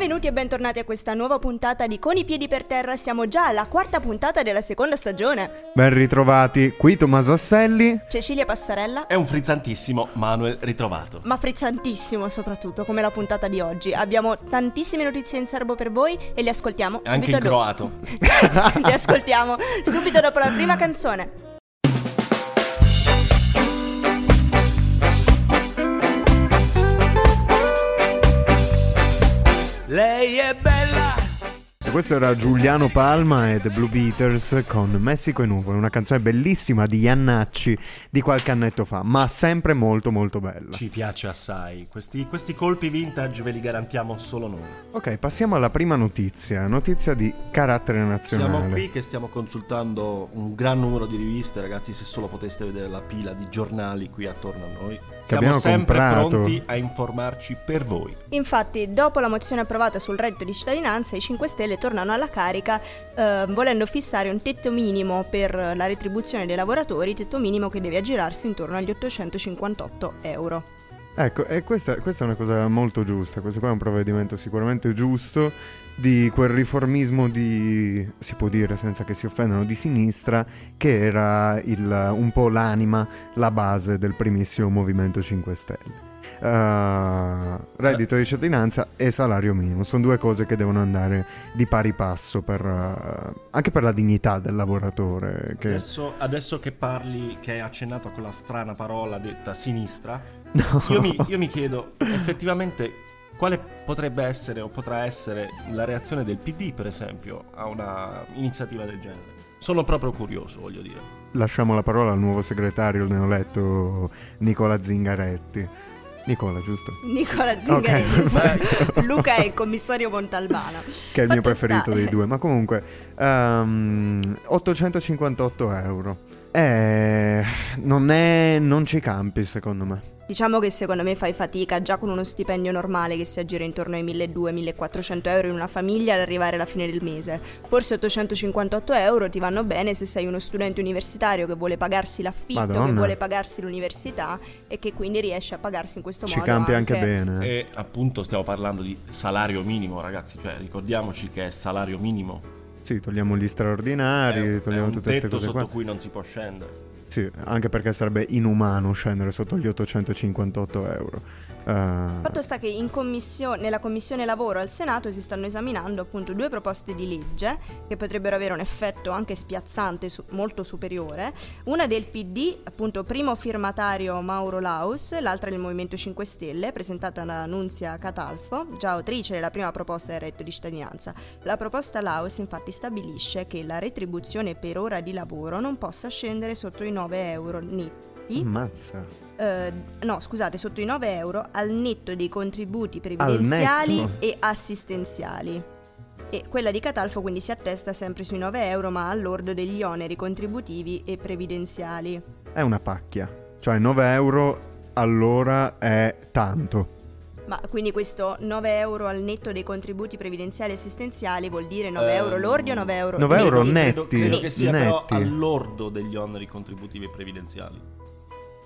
Benvenuti e bentornati a questa nuova puntata di Con i piedi per terra. Siamo già alla quarta puntata della seconda stagione. Ben ritrovati, qui Tommaso Asselli. Cecilia Passarella. È un frizzantissimo Manuel ritrovato. Ma frizzantissimo soprattutto, come la puntata di oggi. Abbiamo tantissime notizie in serbo per voi e le ascoltiamo E anche subito in dopo. croato. le ascoltiamo subito dopo la prima canzone. Lei è bella. Se questo era Giuliano Palma e The Blue Beaters con Messico e Nuvole, una canzone bellissima di Iannacci di qualche annetto fa, ma sempre molto molto bella. Ci piace assai. Questi, questi colpi vintage ve li garantiamo solo noi. Ok, passiamo alla prima notizia, notizia di carattere nazionale. Siamo qui che stiamo consultando un gran numero di riviste, ragazzi. Se solo poteste vedere la pila di giornali qui attorno a noi. Siamo abbiamo sempre comprato. pronti a informarci per voi. Infatti, dopo la mozione approvata sul reddito di cittadinanza, i 5 Stelle tornano alla carica eh, volendo fissare un tetto minimo per la retribuzione dei lavoratori, tetto minimo che deve aggirarsi intorno agli 858 euro. Ecco, e questa, questa è una cosa molto giusta, questo qua è un provvedimento sicuramente giusto di quel riformismo di, si può dire senza che si offendano, di sinistra, che era il- un po' l'anima, la base del primissimo Movimento 5 Stelle. Uh, reddito di cittadinanza e salario minimo sono due cose che devono andare di pari passo per, uh, anche per la dignità del lavoratore che Adesso, adesso che parli, che hai accennato a quella strana parola detta sinistra, No. io, mi, io mi chiedo effettivamente quale potrebbe essere o potrà essere la reazione del PD, per esempio, a una iniziativa del genere. Sono proprio curioso, voglio dire. Lasciamo la parola al nuovo segretario, neoletto Nicola Zingaretti. Nicola, giusto? Nicola Zingaretti, Ok, esatto. Luca è il commissario Montalbano. Che è il mio Fatto preferito sta- dei due. Ma comunque, ehm, 858 euro. Eh, non, è, non ci campi, secondo me. Diciamo che secondo me fai fatica già con uno stipendio normale che si aggira intorno ai 1200-1400 euro in una famiglia ad arrivare alla fine del mese. Forse 858 euro ti vanno bene se sei uno studente universitario che vuole pagarsi l'affitto, che Madonna. vuole pagarsi l'università e che quindi riesce a pagarsi in questo Ci modo. campi anche, bene. E appunto stiamo parlando di salario minimo, ragazzi. Cioè, ricordiamoci che è salario minimo. Sì, togliamo gli straordinari, è, è togliamo un tutte queste tetto cose sotto qua. cui non si può scendere. Sì, anche perché sarebbe inumano scendere sotto gli 858 euro. Eh, Fatto sta che in commissione, nella commissione lavoro al Senato si stanno esaminando appunto due proposte di legge che potrebbero avere un effetto anche spiazzante su- molto superiore. Una del PD, appunto primo firmatario Mauro Laus, l'altra del Movimento 5 Stelle, presentata da Nunzia Catalfo, già autrice della prima proposta del reddito di cittadinanza. La proposta Laus infatti stabilisce che la retribuzione per ora di lavoro non possa scendere sotto i 9 euro netti Ammazza. Eh, no, scusate, sotto i 9 euro al netto dei contributi previdenziali e assistenziali. E quella di Catalfo quindi si attesta sempre sui 9 euro, ma all'ordo degli oneri contributivi e previdenziali. È una pacchia. Cioè 9 euro all'ora è tanto. Ma quindi questo 9 euro al netto dei contributi previdenziali e assistenziali vuol dire 9 euro Ehm, lordi o 9 euro 9 euro netti? Credo, netti, credo che sia però netti. all'ordo degli oneri contributivi e previdenziali.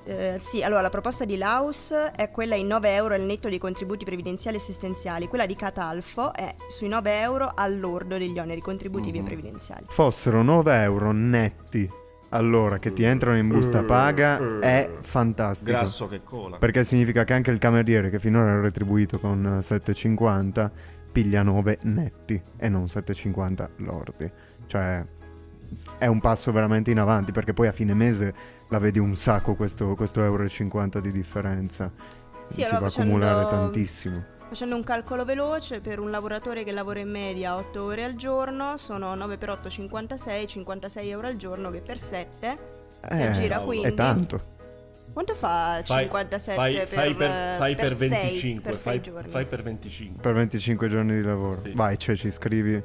Eh, sì, allora la proposta di Laus è quella in 9 euro al netto dei contributi previdenziali e assistenziali, quella di Catalfo è sui 9 euro all'ordo degli oneri contributivi Mhm. e previdenziali. Fossero 9 euro netti allora che ti entrano in busta paga è fantastico. Grasso che cola. Perché significa che anche il cameriere che finora era retribuito con eh, 7,50 piglia 9 netti e non 7,50 lordi. Cioè è un passo veramente in avanti perché poi a fine mese la vedi un sacco questo, questo euro e 50 di differenza. Sì, si allora va a facendo- accumulare tantissimo. Facendo un calcolo veloce, per un lavoratore che lavora in media 8 ore al giorno, sono 9 per 8, 56, 56 euro al giorno che per 7 si Eh, aggira cavolo. quindi... È tanto. Quanto fa Fai- 57 fai, per, fai per, fai per sei- 25, per sei fai, giorni? fai per 25. Per 25 giorni di lavoro. Sì. Vai, cioè, ci scrivi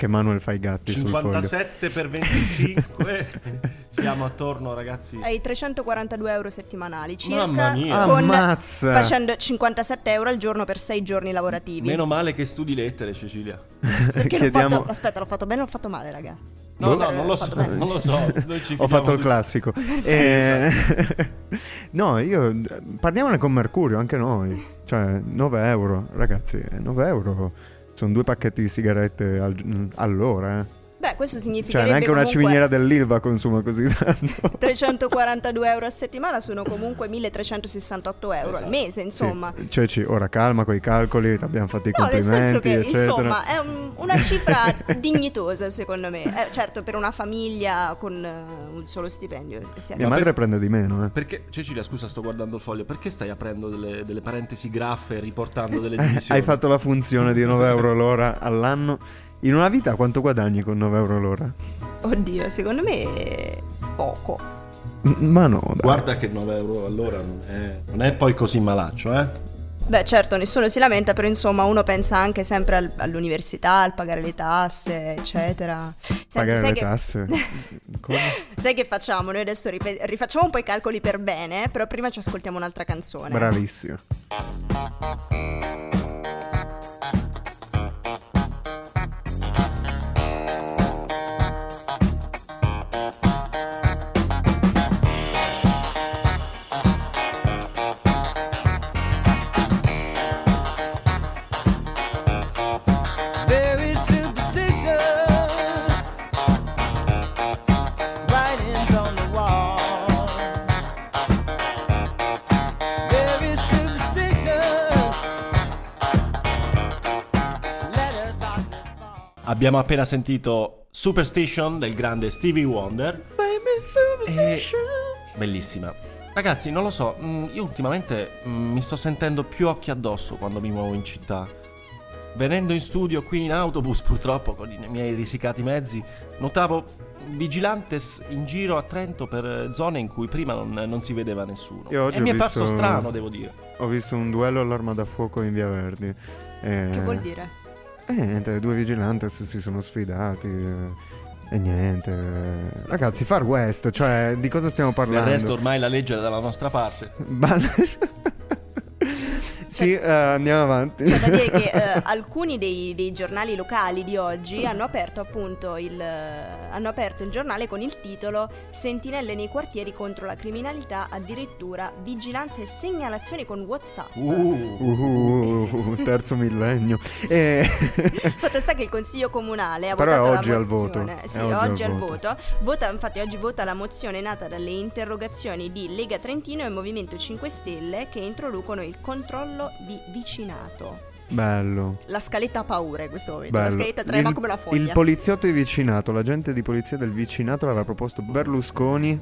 che Manuel fa i gatti sul foglio. 57 per 25 siamo attorno ragazzi Ai 342 euro settimanali circa Mamma mia. con- Ammazza! facendo 57 euro al giorno per 6 giorni lavorativi. meno male che studi lettere Cecilia Perché l'ho Chiediamo- fatto, aspetta, l'ho fatto bene o l'ho fatto male, raga? no no non lo L'ho so fatto bene. non lo so Noi ci Ho fatto il di- classico. Sì, Eh, no, io parliamone con Mercurio, anche noi. Cioè, 9 euro, ragazzi, 9 euro sono due pacchetti di sigarette al- all'ora, eh. Beh, questo Cioè, significherebbe neanche una comunque ciminiera dell'Ilva consuma così tanto. 342 euro a settimana sono comunque 1368 euro al Esatto. mese, insomma. Sì, Ceci, ora calma con i calcoli, ti abbiamo fatto i No, nel senso complimenti, che eccetera. insomma è un- una cifra dignitosa secondo me. Eh, certo, per una famiglia con eh, un solo stipendio. si Mia arriva- madre prende di meno, eh. Perché, Cecilia, scusa, sto guardando il foglio. Perché stai aprendo delle, delle parentesi graffe e riportando delle Eh, divisioni? Hai fatto la funzione di 9 euro l'ora all'anno. In una vita quanto guadagni con 9 euro l'ora? Oddio, secondo me è poco. Ma no, dai. Guarda che 9 euro all'ora non è, non è poi così malaccio, eh? Beh, certo, nessuno si lamenta, però insomma uno pensa anche sempre al- all'università, al pagare le tasse, eccetera. Senti, Pagare sai le che- tasse. Sai che facciamo? Noi adesso ripe- rifacciamo un po' i calcoli per bene, però prima ci ascoltiamo un'altra canzone. Bravissimo. Abbiamo appena sentito Superstition del grande Stevie Wonder. E- Bellissima. Ragazzi, non lo so, mm, io ultimamente mm, mi sto sentendo più occhi addosso quando mi muovo in città. Venendo in studio qui in autobus, purtroppo, con i miei risicati mezzi, notavo vigilantes in giro a Trento per eh, zone in cui prima non, non si vedeva nessuno. E mi è parso strano, devo dire. Ho visto un duello all'arma da fuoco in Via Verdi. Eh, Che vuol dire? Eh, niente, due vigilantes si sono sfidati. eh, E niente. Ragazzi, Far West, cioè, di cosa stiamo Del parlando? resto ormai la legge è dalla nostra parte. sì, eh, andiamo avanti. C'è da dire che eh, alcuni dei, dei giornali locali di oggi hanno aperto appunto il, eh, hanno aperto il giornale con il titolo Sentinelle nei quartieri contro la criminalità, addirittura vigilanza e segnalazioni con Whatsapp. Uh. Uh, terzo millennio. Eh, Fatto sta che il consiglio comunale ha Però votato oggi la al voto. mozione. È Sì, oggi oggi, al al voto. voto. Vota, infatti oggi vota la mozione nata dalle interrogazioni di Lega Trentino e Movimento 5 Stelle che introducono il controllo di vicinato. bello. La scaletta ha paura in questo momento. La bello. scaletta trema Il- come la foglia. Il poliziotto di vicinato, l'agente di polizia del vicinato l'aveva proposto Berlusconi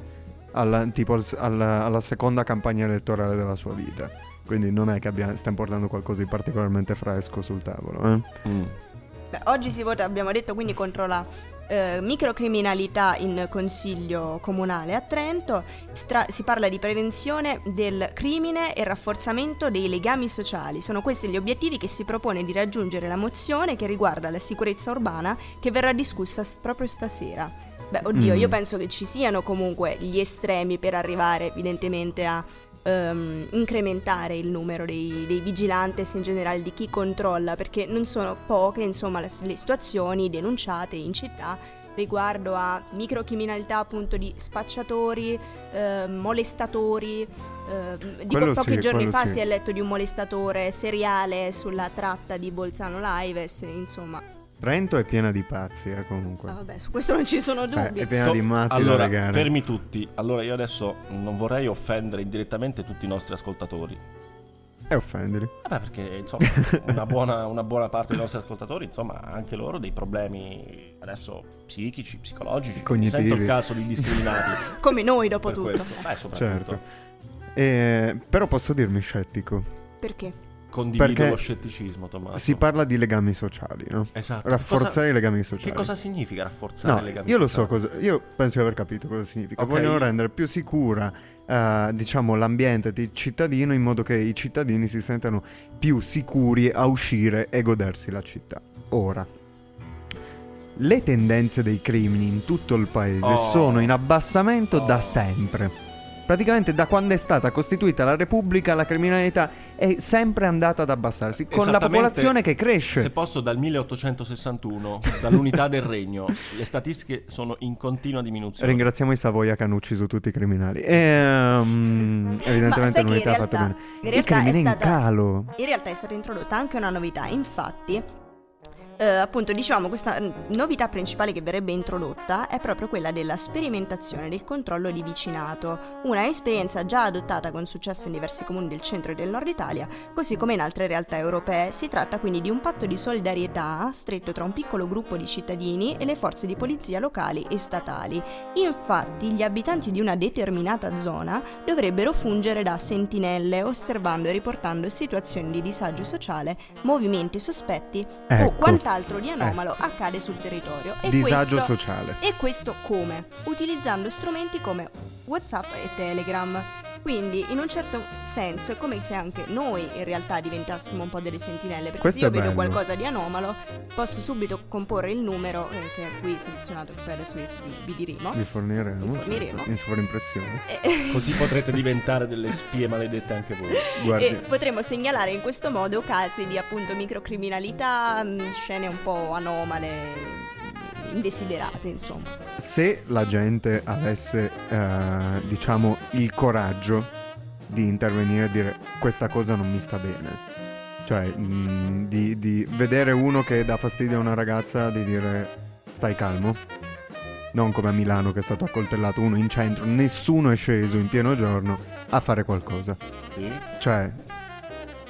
alla, tipo al- alla, alla seconda campagna elettorale della sua vita. Quindi non è che abbia- stiamo portando qualcosa di particolarmente fresco sul tavolo. Eh? Mm. Beh, oggi si vota, abbiamo detto, quindi contro la eh, microcriminalità in consiglio comunale a Trento. Stra- si parla di prevenzione del crimine e rafforzamento dei legami sociali. Sono questi gli obiettivi che si propone di raggiungere la mozione che riguarda la sicurezza urbana che verrà discussa s- proprio stasera. Beh, oddio, Mm. io penso che ci siano comunque gli estremi per arrivare evidentemente a ehm, incrementare il numero dei, dei vigilantes in generale di chi controlla perché non sono poche insomma le, le situazioni denunciate in città riguardo a microcriminalità appunto di spacciatori, ehm, molestatori. ehm, dico Quello pochi sì, giorni fa sì. si è letto di un molestatore seriale sulla tratta di Bolzano Lives, insomma. Trento è piena di pazzi, eh, comunque. Ah, vabbè, su questo non ci sono Eh, dubbi. è piena Sto- di matti allora, da regare. fermi tutti. Allora, io adesso non vorrei offendere indirettamente tutti i nostri ascoltatori. E offendili. Vabbè, perché insomma, una buona, una buona parte dei nostri ascoltatori, insomma, anche loro dei problemi adesso psichici, psicologici. Cognitivi. Sento il caso di discriminarli. Come noi dopo per tutto. questo. Beh, soprattutto. Certo. Eh, però posso dirmi scettico. Perché? Condivido Perché lo scetticismo, Tommaso. Si parla di legami sociali, no? Esatto. Rafforzare Cosa- i legami sociali. Che cosa significa rafforzare No, i legami io lo so sociali? cosa. Io penso di aver capito cosa significa. Ok. Vogliono rendere più sicura, eh, diciamo, l'ambiente del cittadino in modo che i cittadini si sentano più sicuri a uscire e godersi la città. Ora. Le tendenze dei crimini in tutto il paese Oh. sono in abbassamento Oh. da sempre. Praticamente da quando è stata costituita la Repubblica la criminalità è sempre andata ad abbassarsi con la popolazione che cresce. Se posso, dal 1861, dall'unità del regno, le statistiche sono in continua diminuzione. Ringraziamo i Savoia che hanno ucciso tutti i criminali. Ehm, Ma evidentemente in l'unità ha fatto bene. in Il realtà è in stata- calo. In realtà è stata introdotta anche una novità, infatti Eh, appunto, diciamo, questa mm, novità principale che verrebbe introdotta è proprio quella della sperimentazione del controllo di vicinato, una esperienza già adottata con successo in diversi comuni del centro e del nord Italia, così come in altre realtà europee. Si tratta quindi di un patto di solidarietà stretto tra un piccolo gruppo di cittadini e le forze di polizia locali e statali. Infatti, gli abitanti di una determinata zona dovrebbero fungere da sentinelle, osservando e riportando situazioni di disagio sociale, movimenti sospetti o Ecco. Quant'altro di anomalo accade sul territorio. E Disagio questo- sociale. E questo come? Utilizzando strumenti come WhatsApp e Telegram. Quindi, in un certo senso, è come se anche noi in realtà diventassimo un po' delle sentinelle. Perché Questo se io vedo bello. qualcosa di anomalo, posso subito comporre il numero eh, che è qui selezionato, che poi adesso vi, vi- vi diremo. Vi forniremo. Vi forniremo. In sovraimpressione. E- Così potrete diventare delle spie maledette anche voi. Guardi. E potremo segnalare in questo modo casi di appunto microcriminalità, mh, scene un po' anomale, indesiderate, insomma. se la gente avesse, eh, diciamo, il coraggio di intervenire e dire questa cosa non mi sta bene, cioè mm, di, di vedere uno che dà fastidio a una ragazza, di dire stai calmo, non come a Milano che è stato accoltellato uno in centro, nessuno è sceso in pieno giorno a fare qualcosa, Sì. cioè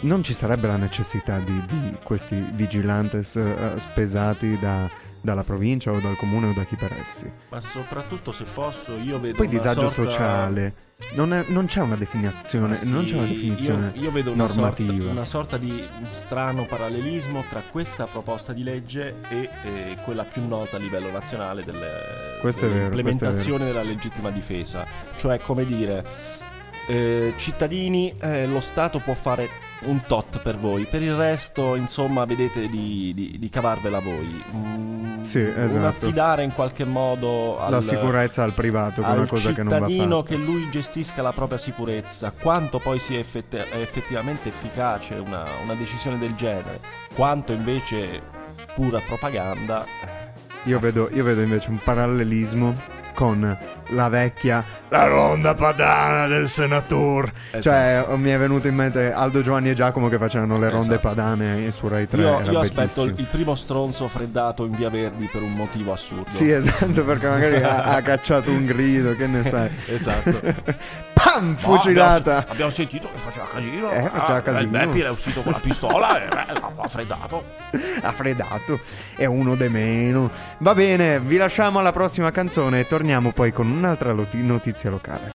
non ci sarebbe la necessità di, di questi vigilantes eh, spesati da- dalla provincia o dal comune o da chi per essi. Ma soprattutto se posso, io vedo Poi disagio sorta- sociale. Non, è- non c'è una definizione. Ma sì, non c'è una definizione. Io, io vedo una normativa. sorta, una sorta di strano parallelismo tra questa proposta di legge e eh, quella più nota a livello nazionale delle, è vero, dell'implementazione della legittima difesa. Cioè, come dire, eh, cittadini, eh, lo Stato può fare un tot per voi, per il resto, insomma, vedete di, di, di cavarvela voi. Mm, Sì, Un esatto. affidare in qualche modo al, la sicurezza al privato, che è una cosa che non va cittadino fatta. che lui gestisca la propria sicurezza, quanto poi sia effett- effettivamente efficace una, una decisione del genere, quanto invece pura propaganda. Io vedo, io vedo invece un parallelismo con la vecchia La ronda padana del senatore. Cioè, Esatto. mi è venuto in mente Aldo Giovanni e Giacomo che facevano le ronde Esatto. padane su Rai 3. Io, io aspetto il, il primo stronzo freddato in via Verdi per un motivo assurdo. Sì, esatto, perché magari ha, ha cacciato un grido, che ne sai. esatto. Pam! Fucilata! Abbiamo, abbiamo sentito che faceva casino. Eh, faceva Ah, casino. Il Beppi era uscito con la pistola e beh, l'ha freddato. ha freddato è uno de meno va bene vi lasciamo alla prossima canzone e torniamo poi con un'altra notizia locale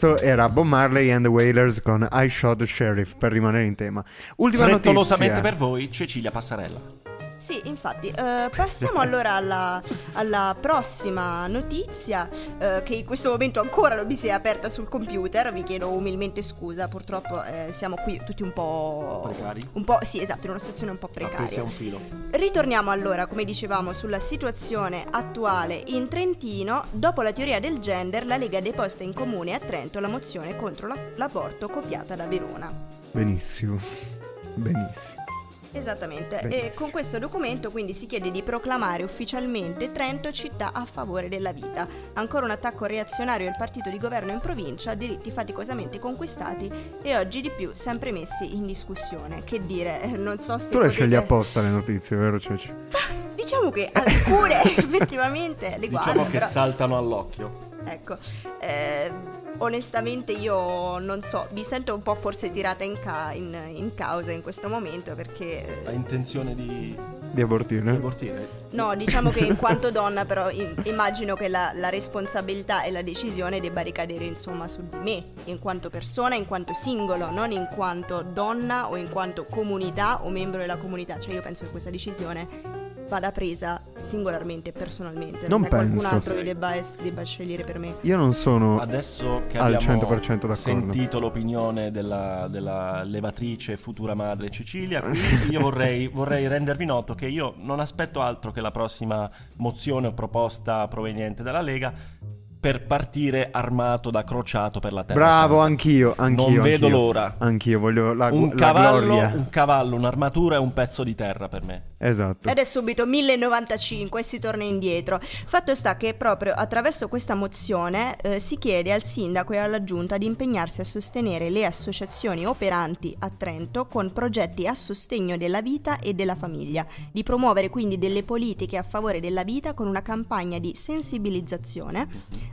questo era Bob Marley and the Wailers con I Shot the Sheriff per rimanere in tema ultima Frettolosamente notizia per voi, Cecilia Passarella. Sì, infatti, eh, passiamo allora alla, alla prossima notizia eh, che in questo momento ancora non mi si è aperta sul computer, vi chiedo umilmente scusa, purtroppo eh, siamo qui tutti un po'... Precari? Un po', sì, esatto, in una situazione un po' precaria. un filo. Ritorniamo allora, come dicevamo, sulla situazione attuale in Trentino. Dopo la teoria del gender, la Lega deposta in comune a Trento la mozione contro la- l'aborto copiata da Verona. benissimo benissimo Esattamente, e Benissimo. con questo documento quindi si chiede di proclamare ufficialmente Trento città a favore della vita. Ancora un attacco reazionario al partito di governo in provincia, diritti faticosamente conquistati e oggi di più sempre messi in discussione. Che dire, eh, non so se... tu le potete- scegli apposta le notizie vero Ceci? Diciamo che alcune effettivamente le guardo. Diciamo che però- saltano all'occhio. Ecco, eh, onestamente io non so, mi sento un po' forse tirata in, ca- in- in causa in questo momento perché... Ha eh, intenzione di, di di abortire abortire? No, diciamo che in quanto donna però in- immagino che la, la responsabilità e la decisione debba ricadere insomma su di me, in quanto persona, in quanto singolo, non in quanto donna o in quanto comunità o membro della comunità. Cioè io penso che questa decisione vada presa singolarmente, personalmente. Non qualcun penso. altro che debba, es- debba scegliere per me. Io non sono... Adesso che Al abbiamo 100% d'accordo. sentito l'opinione della, della levatrice futura madre Cecilia, io vorrei, vorrei rendervi noto che io non aspetto altro che la prossima mozione o proposta proveniente dalla Lega per partire armato da crociato per la terra. Bravo, Santa. anch'io, anch'io. Non vedo anch'io. l'ora. Anch'io voglio la, Un la cavallo, gloria. un cavallo, un'armatura e un pezzo di terra per me. Esatto. Ed è subito 1095 e si torna indietro. Fatto sta che proprio attraverso questa mozione eh, si chiede al sindaco e alla giunta di impegnarsi a sostenere le associazioni operanti a Trento con progetti a sostegno della vita e della famiglia, di promuovere quindi delle politiche a favore della vita con una campagna di sensibilizzazione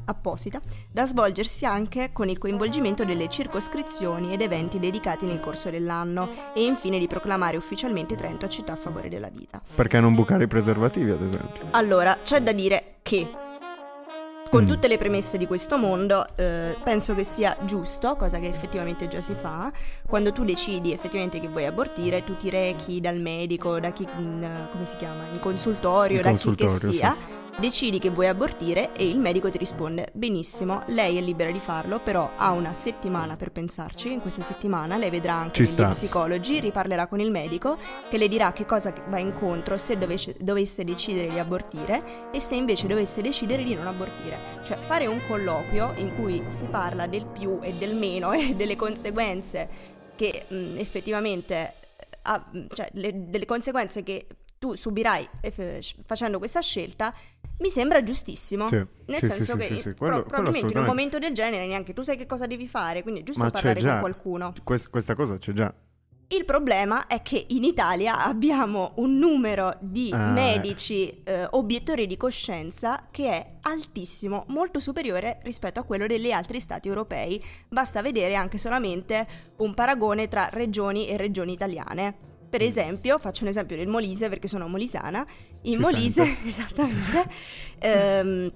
apposita da svolgersi anche con il coinvolgimento delle circoscrizioni ed eventi dedicati nel corso dell'anno e infine di proclamare ufficialmente Trento città a favore della vita. Perché non bucare i preservativi, ad esempio? Allora, c'è da dire che con Mm. tutte le premesse di questo mondo, eh, penso che sia giusto, cosa che effettivamente già si fa, quando tu decidi effettivamente che vuoi abortire, tu ti rechi dal medico, da chi, in, come si chiama, in consultorio, In da chi che consultorio, sì. Decidi che vuoi abortire e il medico ti risponde, benissimo, lei è libera di farlo, però ha una settimana per pensarci, in questa settimana lei vedrà anche Ci degli sta. psicologi, riparlerà con il medico che le dirà che cosa va incontro se dovesse, dovesse decidere di abortire e se invece dovesse decidere di non abortire. Cioè fare un colloquio in cui si parla del più e del meno e delle conseguenze che mh, effettivamente ha- cioè le- delle conseguenze che tu subirai eh, facendo questa scelta mi sembra giustissimo. Sì, Nel sì, senso sì, che quello- quello probabilmente in un momento del genere neanche tu sai che cosa devi fare, quindi è giusto Ma parlare con già. qualcuno. Quest- questa cosa c'è già. Il problema è che in Italia abbiamo un numero di Ah. medici eh, obiettori di coscienza che è altissimo, molto superiore rispetto a quello degli altri stati europei. Basta vedere anche solamente un paragone tra regioni e regioni italiane. Per esempio, faccio un esempio del Molise perché sono molisana. In Si Molise, sente. esattamente, ehm,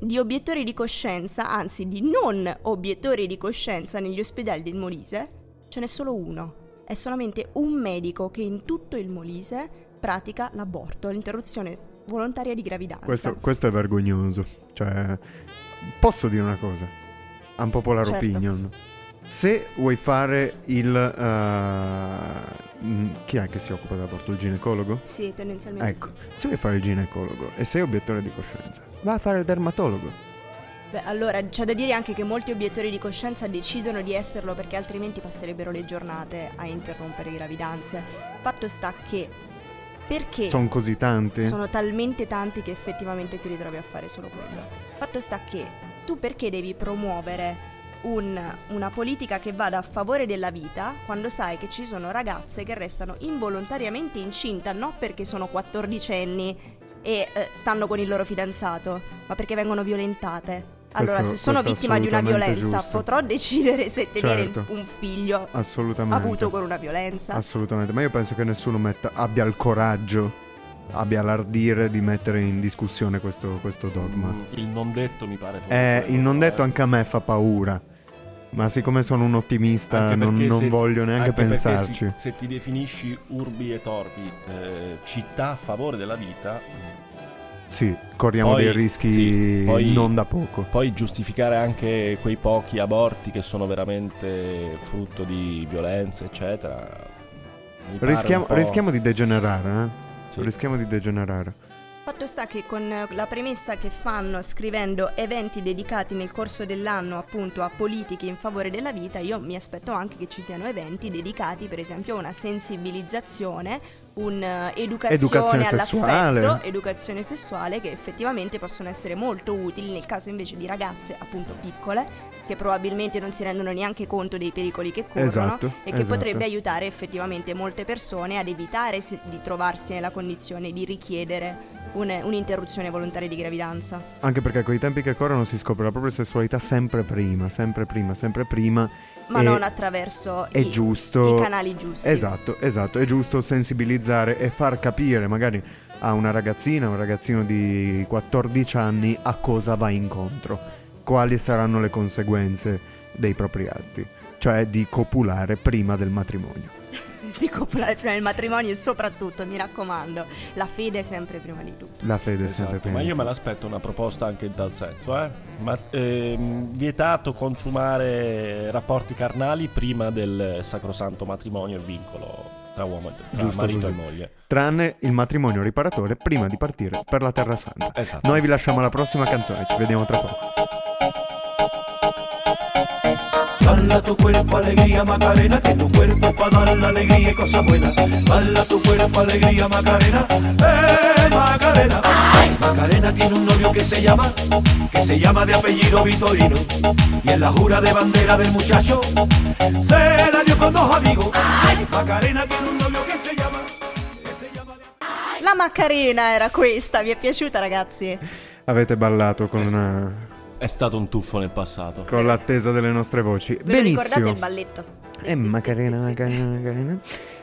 di obiettori di coscienza, anzi di non obiettori di coscienza negli ospedali del Molise, ce n'è solo uno. È solamente un medico che in tutto il Molise pratica l'aborto, l'interruzione volontaria di gravidanza. Questo, questo è vergognoso. Cioè, posso dire una cosa? Unpopular Certo. opinion. Se vuoi fare il... mm, chi è che si occupa dell'aborto? Il ginecologo? Sì, tendenzialmente Ecco, sì. se vuoi fare il ginecologo e sei obiettore di coscienza, va a fare il dermatologo. Beh, allora c'è da dire anche che molti obiettori di coscienza decidono di esserlo perché altrimenti passerebbero le giornate a interrompere gravidanze. Fatto sta che perché Sono così tanti. sono talmente tanti che effettivamente ti ritrovi a fare solo quello. Fatto sta che tu perché devi promuovere un- una politica che vada a favore della vita quando sai che ci sono ragazze che restano involontariamente incinta non perché sono 14 anni e eh, stanno con il loro fidanzato, ma perché vengono violentate. Allora, Questo- se sono vittima di una violenza, giusto. potrò decidere se tenere Certo. un figlio avuto con una violenza. Assolutamente, ma io penso che nessuno metta- abbia il coraggio, abbia l'ardire di mettere in discussione questo, questo dogma. Mm, Il non detto mi pare. Eh, il non detto eh. anche a me fa paura. Ma siccome sono un ottimista, non, non se- voglio neanche pensarci. si- se ti definisci urbi e torbi, eh, città a favore della vita, Sì, corriamo Poi- dei rischi sì, poi- non da poco. poi giustificare anche quei pochi aborti che sono veramente frutto di violenza, eccetera. Rischiamo, rischiamo di degenerare, eh? Sì. Rischiamo di degenerare. Fatto sta che con eh, la premessa che fanno scrivendo eventi dedicati nel corso dell'anno appunto a politiche in favore della vita, io mi aspetto anche che ci siano eventi dedicati per esempio a una sensibilizzazione, un'educazione Educazione all'affetto, sessuale. educazione sessuale che effettivamente possono essere molto utili nel caso invece di ragazze appunto piccole che probabilmente non si rendono neanche conto dei pericoli che corrono Esatto. e che esatto. potrebbe aiutare effettivamente molte persone ad evitare se- di trovarsi nella condizione di richiedere un- un'interruzione volontaria di gravidanza. Anche perché con i tempi che corrono si scopre la propria sessualità sempre prima, sempre prima, sempre prima. Ma non attraverso È i, giusto. i canali giusti. Esatto, esatto, è giusto sensibilizzare e far capire magari a una ragazzina, un ragazzino di 14 anni a cosa va incontro, quali saranno le conseguenze dei propri atti, cioè di copulare prima del matrimonio. di copulare prima del matrimonio e soprattutto, mi raccomando, la fede sempre prima di tutto. La fede è sempre Esatto, prima. ma io me l'aspetto una proposta anche in tal senso, eh? Ma, ehm, vietato consumare rapporti carnali prima del sacrosanto matrimonio e vincolo tra uomo e tra Giusto marito così. e moglie. Tranne il matrimonio riparatore prima di partire per la Terra Santa. Esatto. Noi vi lasciamo alla prossima canzone, ci vediamo tra poco. Bala tu cuerpo alegría Macarena, que tu cuerpo para dar la alegría y cosas buenas. Bala tu cuerpo alegría Macarena, eh Macarena. Macarena tiene un novio que se llama, que se llama de apellido Vitorino. Y en la jura de bandera del muchacho, se la dio con dos amigos. Macarena tiene un novio que se llama, que se llama de La Macarena era questa, vi è piaciuta ragazzi? Avete ballato con, eh, È stato un tuffo nel passato. con l'attesa delle nostre voci. Ve lo ricordate Benissimo. il balletto? Eh, Macarena, Macarena, Macarena.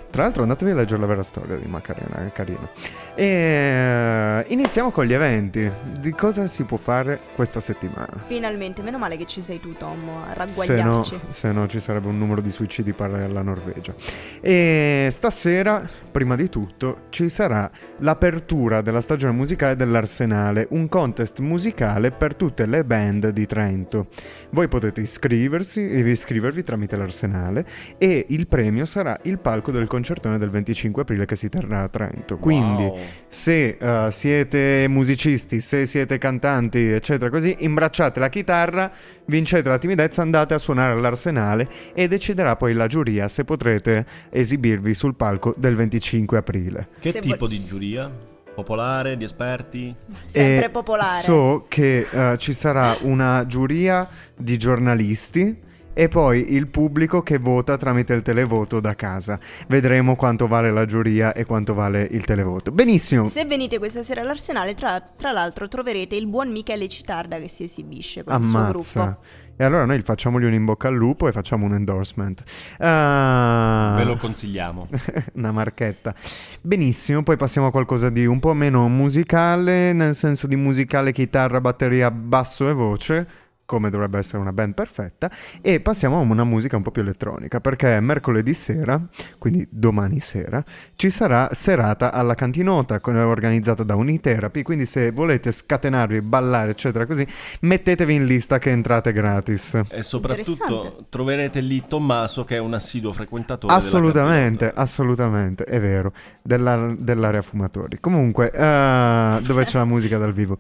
Tra l'altro andatevi a leggere la vera storia di Macarena, è carino. E eh, iniziamo con gli eventi. Di cosa si può fare questa settimana? Finalmente, meno male che ci sei tu Tom, a Se no, ragguagliarci. se no ci sarebbe un numero di suicidi pari alla Norvegia. E stasera, prima di tutto, ci sarà l'apertura della stagione musicale dell'Arsenale, un contest musicale per tutte le band di Trento. Voi potete iscriversi, iscrivervi tramite l'Arsenale e il premio sarà il palco del concertone del 25 aprile che si terrà a Trento. Quindi, Wow. se eh, siete musicisti, se siete cantanti, eccetera, così, imbracciate la chitarra, vincete la timidezza, andate a suonare all'Arsenale e deciderà poi la giuria se potrete esibirvi sul palco del 25 aprile. Che Se tipo di giuria? Popolare, di esperti? Sempre E popolare. So che eh, ci sarà una giuria di giornalisti. E poi il pubblico che vota tramite il televoto da casa. Vedremo quanto vale la giuria e quanto vale il televoto. Benissimo. Se venite questa sera all'Arsenale, tra, tra l'altro troverete il buon Michele Citarda che si esibisce con il suo Ammazza. gruppo. E allora noi facciamogli un in bocca al lupo e facciamo un endorsement. Ah, Ve lo consigliamo. una marchetta. Benissimo, poi passiamo a qualcosa di un po' meno musicale, nel senso di musicale, chitarra, batteria, basso e voce. Come dovrebbe essere una band perfetta, e passiamo a una musica un po' più elettronica perché mercoledì sera, quindi domani sera, ci sarà serata alla cantinota organizzata da Unitherapy. Quindi, se volete scatenarvi, ballare, eccetera, così, mettetevi in lista che entrate gratis. E soprattutto troverete lì Tommaso che è un assiduo frequentatore. Assolutamente, assolutamente, è vero, della- dell'area fumatori. Comunque, eh, dove c'è la musica dal vivo.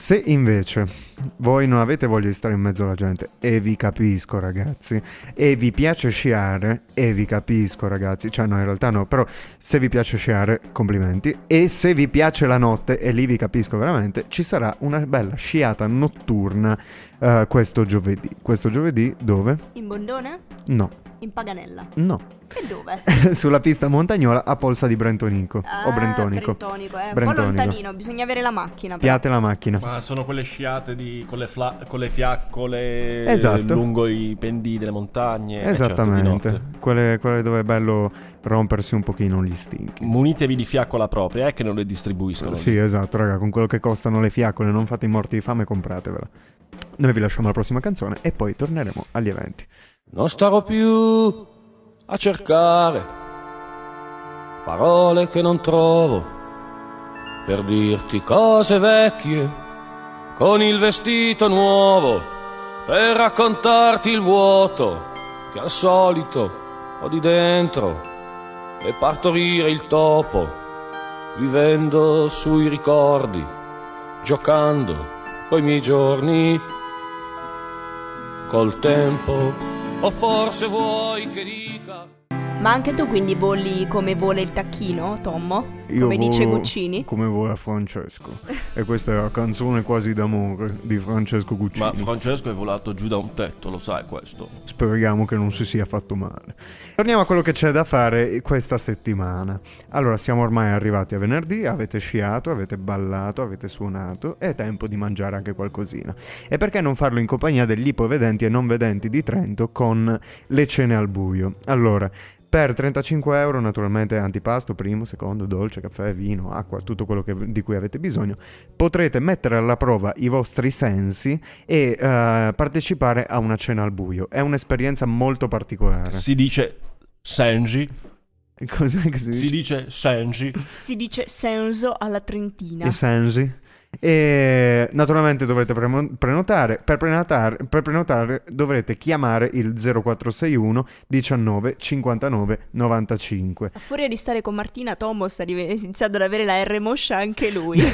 Se invece voi non avete voglia di stare in mezzo alla gente, e vi capisco ragazzi, e vi piace sciare, e vi capisco ragazzi, cioè no in realtà no, però se vi piace sciare, complimenti, e se vi piace la notte, e lì vi capisco veramente, ci sarà una bella sciata notturna eh, questo giovedì. Questo giovedì dove? In Bondone? No, In Paganella. no. E dove? sulla pista montagnola a Polsa di Brentonico o Ah, Brentonico. Brentonico, eh. Un po' Brentonico. lontanino, bisogna avere la macchina. però. Piate la macchina. Ma sono quelle sciate di- con, le fla- con le fiaccole Esatto. lungo i pendii delle montagne. eh, certo, Esattamente. notte. quelle, quelle dove è bello rompersi un pochino gli stinchi. Munitevi di fiaccola propria, eh, che non le distribuiscono. Sì, esatto, raga, con quello che costano le fiaccole, non fate i morti di fame, compratevela. Noi vi lasciamo la prossima canzone e poi torneremo agli eventi. Non starò più a cercare parole che non trovo per dirti cose vecchie con il vestito nuovo per raccontarti il vuoto che al solito ho di dentro e partorire il topo vivendo sui ricordi giocando coi miei giorni col tempo o forse vuoi che dica Ma anche tu quindi voli come vola il tacchino, Tommo? Come dice Guccini? Come vola Francesco. e questa è la canzone quasi d'amore di Francesco Guccini. Ma Francesco è volato giù da un tetto, lo sai questo. Speriamo che non si sia fatto male. Torniamo a quello che c'è da fare questa settimana. Allora, siamo ormai arrivati a venerdì, avete sciato, avete ballato, avete suonato, è tempo di mangiare anche qualcosina. E perché non farlo in compagnia degli ipovedenti e non vedenti di Trento con le cene al buio? Allora, per 35 euro, naturalmente antipasto, primo, secondo, dolce, caffè, vino, acqua, tutto quello che- di cui avete bisogno, potrete mettere alla prova i vostri sensi e eh, partecipare a una cena al buio. È un'esperienza molto particolare. Si dice Senji. Cos'è che si dice? Si dice Senji. Si dice senso alla trentina. I sensi. E naturalmente dovrete premo- prenotare. Per prenotare, per prenotare dovrete chiamare il 0461 19 59 95. A furia di stare con Martina, Tomo sta iniziando ad avere la R moscia anche lui.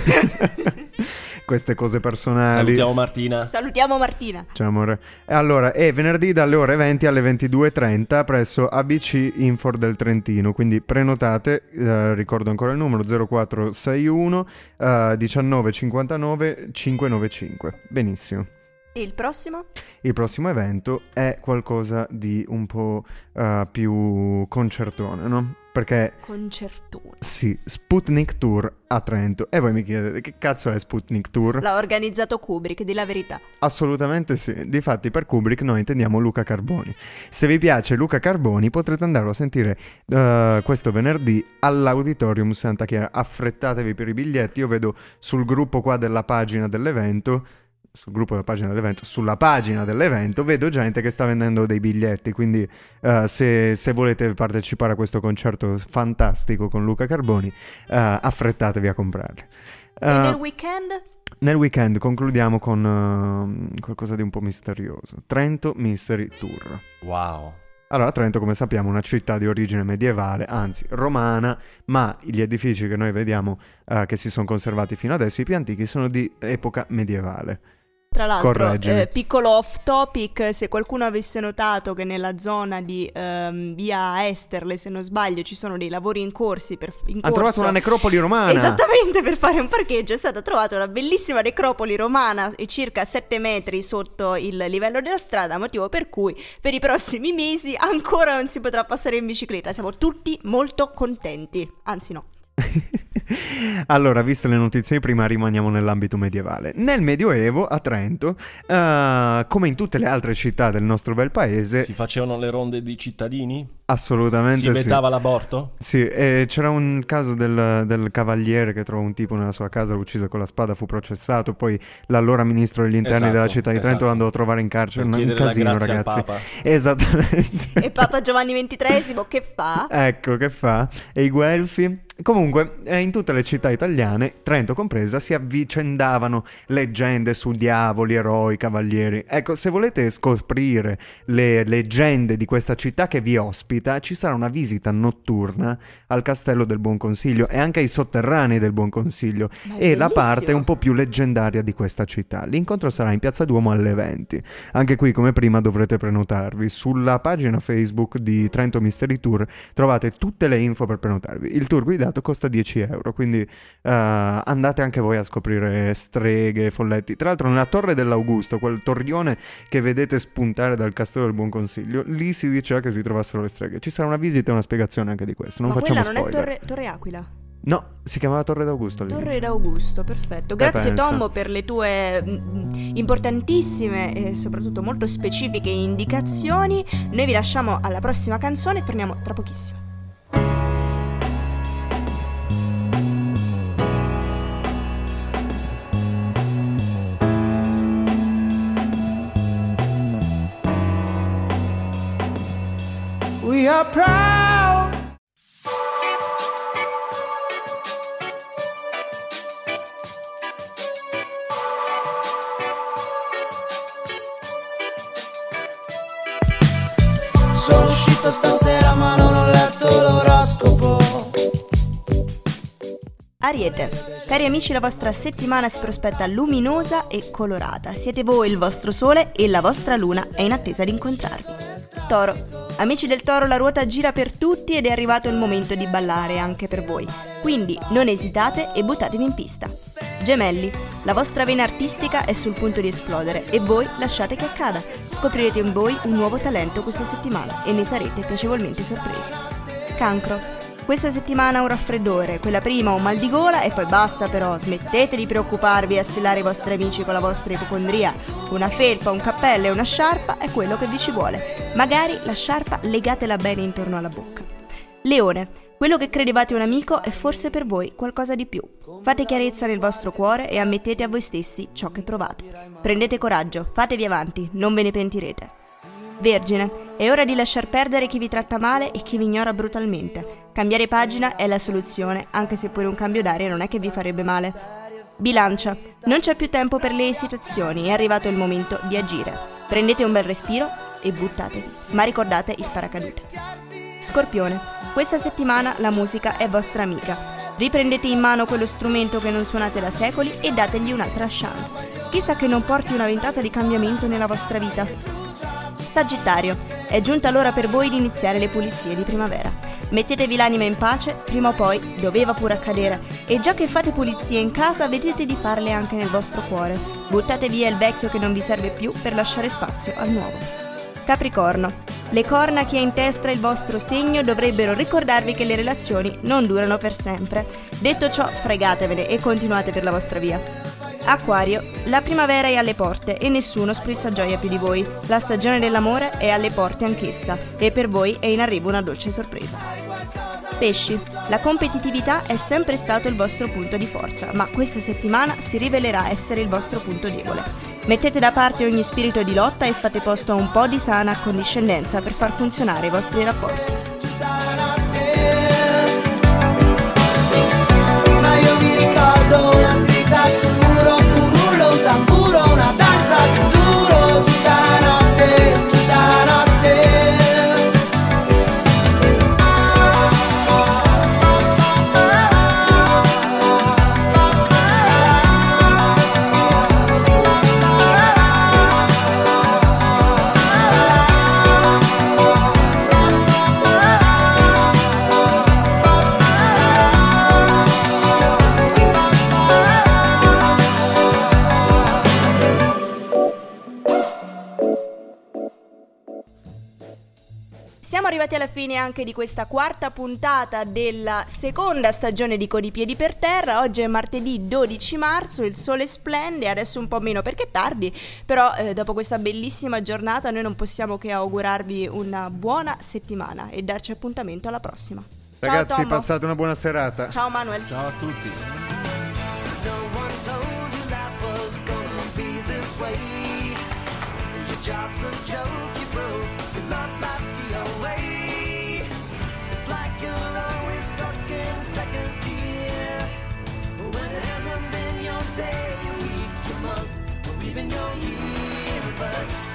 Queste cose personali. Salutiamo Martina. Salutiamo Martina. Ciao amore. E Allora, è venerdì dalle ore 20 alle 22.30 presso ABC Infor del Trentino, quindi prenotate, eh, ricordo ancora il numero 0461 eh, 1959 595. Benissimo. E il prossimo? Il prossimo evento è qualcosa di un po' eh, più concertone, no? Perché Concertone. sì, Sputnik Tour a Trento. E voi mi chiedete che cazzo è Sputnik Tour? L'ha organizzato Kubrick, di la verità. Assolutamente sì. Difatti per Kubrick noi intendiamo Luca Carboni. Se vi piace Luca Carboni potrete andarlo a sentire eh, questo venerdì all'Auditorium Santa Chiara. Affrettatevi per i biglietti. Io vedo sul gruppo qua della pagina dell'evento sul gruppo della pagina dell'evento, sulla pagina dell'evento, vedo gente che sta vendendo dei biglietti, quindi eh, se, se volete partecipare a questo concerto fantastico con Luca Carboni, eh, affrettatevi a comprarli. E Eh, nel weekend? nel weekend concludiamo con eh, qualcosa di un po' misterioso. Trento Mystery Tour. Wow. Allora, Trento, come sappiamo, è una città di origine medievale, anzi romana, ma gli edifici che noi vediamo eh, che si sono conservati fino adesso, i più antichi, sono di epoca medievale. Tra l'altro, eh, piccolo off topic, se qualcuno avesse notato che nella zona di ehm, via Esterle, se non sbaglio, ci sono dei lavori in corsi per in corso. trovato una necropoli romana. Esattamente, per fare un parcheggio è stata trovata una bellissima necropoli romana e circa 7 metri sotto il livello della strada, motivo per cui per i prossimi mesi ancora non si potrà passare in bicicletta. Siamo tutti molto contenti, anzi no. allora, viste le notizie prima, rimaniamo nell'ambito medievale. Nel Medioevo, a Trento, eh, come in tutte le altre città del nostro bel paese, Si facevano le ronde di cittadini? assolutamente Si sì. vietava l'aborto? Sì, e c'era un caso del, del cavaliere che trovò un tipo nella sua casa, lo uccise con la spada, fu processato, poi l'allora ministro degli interni Esatto, della città di Trento esatto. lo andò a trovare in carcere. Per un casino, ragazzi. Papa. Esattamente. E Papa Giovanni XXIII che fa? Ecco che fa. E i Guelfi? Comunque, eh, in tutte le città italiane, Trento compresa, si avvicendavano leggende su diavoli, eroi, cavalieri. Ecco, se volete scoprire le leggende di questa città che vi ospita, ci sarà una visita notturna al Castello del Buon Consiglio e anche ai sotterranei del Buon Consiglio e la parte un po' più leggendaria di questa città. L'incontro sarà in Piazza Duomo alle 20. Anche qui, come prima, dovrete prenotarvi. Sulla pagina Facebook di Trento Mystery Tour trovate tutte le info per prenotarvi. Il tour guidato costa 10 euro, quindi eh, andate anche voi a scoprire streghe, folletti. Tra l'altro, nella Torre dell'Augusto, quel torrione che vedete spuntare dal Castello del Buon Consiglio, lì si diceva che si trovassero le streghe. Ci sarà una visita e una spiegazione anche di questo. Non Ma facciamo quella non spoiler. è Torre, Torre Aquila? No, si chiamava Torre d'Augusto all'inizio. Torre d'Augusto, perfetto. Grazie pensa. Tommo per le tue mm, importantissime e soprattutto molto specifiche indicazioni. Noi vi lasciamo alla prossima canzone e torniamo tra pochissimo. We are proud. Sono uscito stasera ma non ho letto l'oroscopo. Ariete, cari amici, la vostra settimana si prospetta luminosa e colorata. Siete voi il vostro sole e la vostra luna è in attesa di incontrarvi. Toro, amici del Toro, la ruota gira per tutti ed è arrivato il momento di ballare anche per voi. Quindi non esitate e buttatevi in pista. Gemelli, la vostra vena artistica è sul punto di esplodere e voi lasciate che accada. Scoprirete in voi un nuovo talento questa settimana e ne sarete piacevolmente sorpresi. Cancro, questa settimana un raffreddore, quella prima un mal di gola e poi basta però, smettete di preoccuparvi e assillare i vostri amici con la vostra ipocondria. Una felpa, un cappello e una sciarpa è quello che vi ci vuole. Magari la sciarpa legatela bene intorno alla bocca. Leone, quello che credevate un amico è forse per voi qualcosa di più. Fate chiarezza nel vostro cuore e ammettete a voi stessi ciò che provate. Prendete coraggio, fatevi avanti, non ve ne pentirete. Vergine, è ora di lasciar perdere chi vi tratta male e chi vi ignora brutalmente. Cambiare pagina è la soluzione, anche se pure un cambio d'aria non è che vi farebbe male. Bilancia, non c'è più tempo per le esitazioni, è arrivato il momento di agire. Prendete un bel respiro e buttatevi, ma ricordate il paracadute. Scorpione, questa settimana la musica è vostra amica. Riprendete in mano quello strumento che non suonate da secoli e dategli un'altra chance. Chissà che non porti una ventata di cambiamento nella vostra vita. Sagittario, è giunta l'ora per voi di iniziare le pulizie di primavera. Mettetevi l'anima in pace, prima o poi doveva pure accadere. E già che fate pulizie in casa, vedete di farle anche nel vostro cuore. Buttate via il vecchio che non vi serve più per lasciare spazio al nuovo. Capricorno, le corna che ha in testa il vostro segno dovrebbero ricordarvi che le relazioni non durano per sempre. Detto ciò, fregatevene e continuate per la vostra via. Acquario, la primavera è alle porte e nessuno sprizza gioia più di voi. La stagione dell'amore è alle porte anch'essa e per voi è in arrivo una dolce sorpresa. Pesci, la competitività è sempre stato il vostro punto di forza, ma questa settimana si rivelerà essere il vostro punto debole. Mettete da parte ogni spirito di lotta e fate posto a un po' di sana accondiscendenza per far funzionare i vostri rapporti. Siamo arrivati alla fine anche di questa quarta puntata della seconda stagione di Con i piedi per terra. Oggi è martedì 12 marzo, il sole splende, adesso un po' meno perché è tardi, però eh, dopo questa bellissima giornata noi non possiamo che augurarvi una buona settimana e darci appuntamento alla prossima. Ciao, Ragazzi, Tommo. passate una buona serata. Ciao Manuel. Ciao a tutti. Job's a joke you broke, day, your week, your month, or even your year. But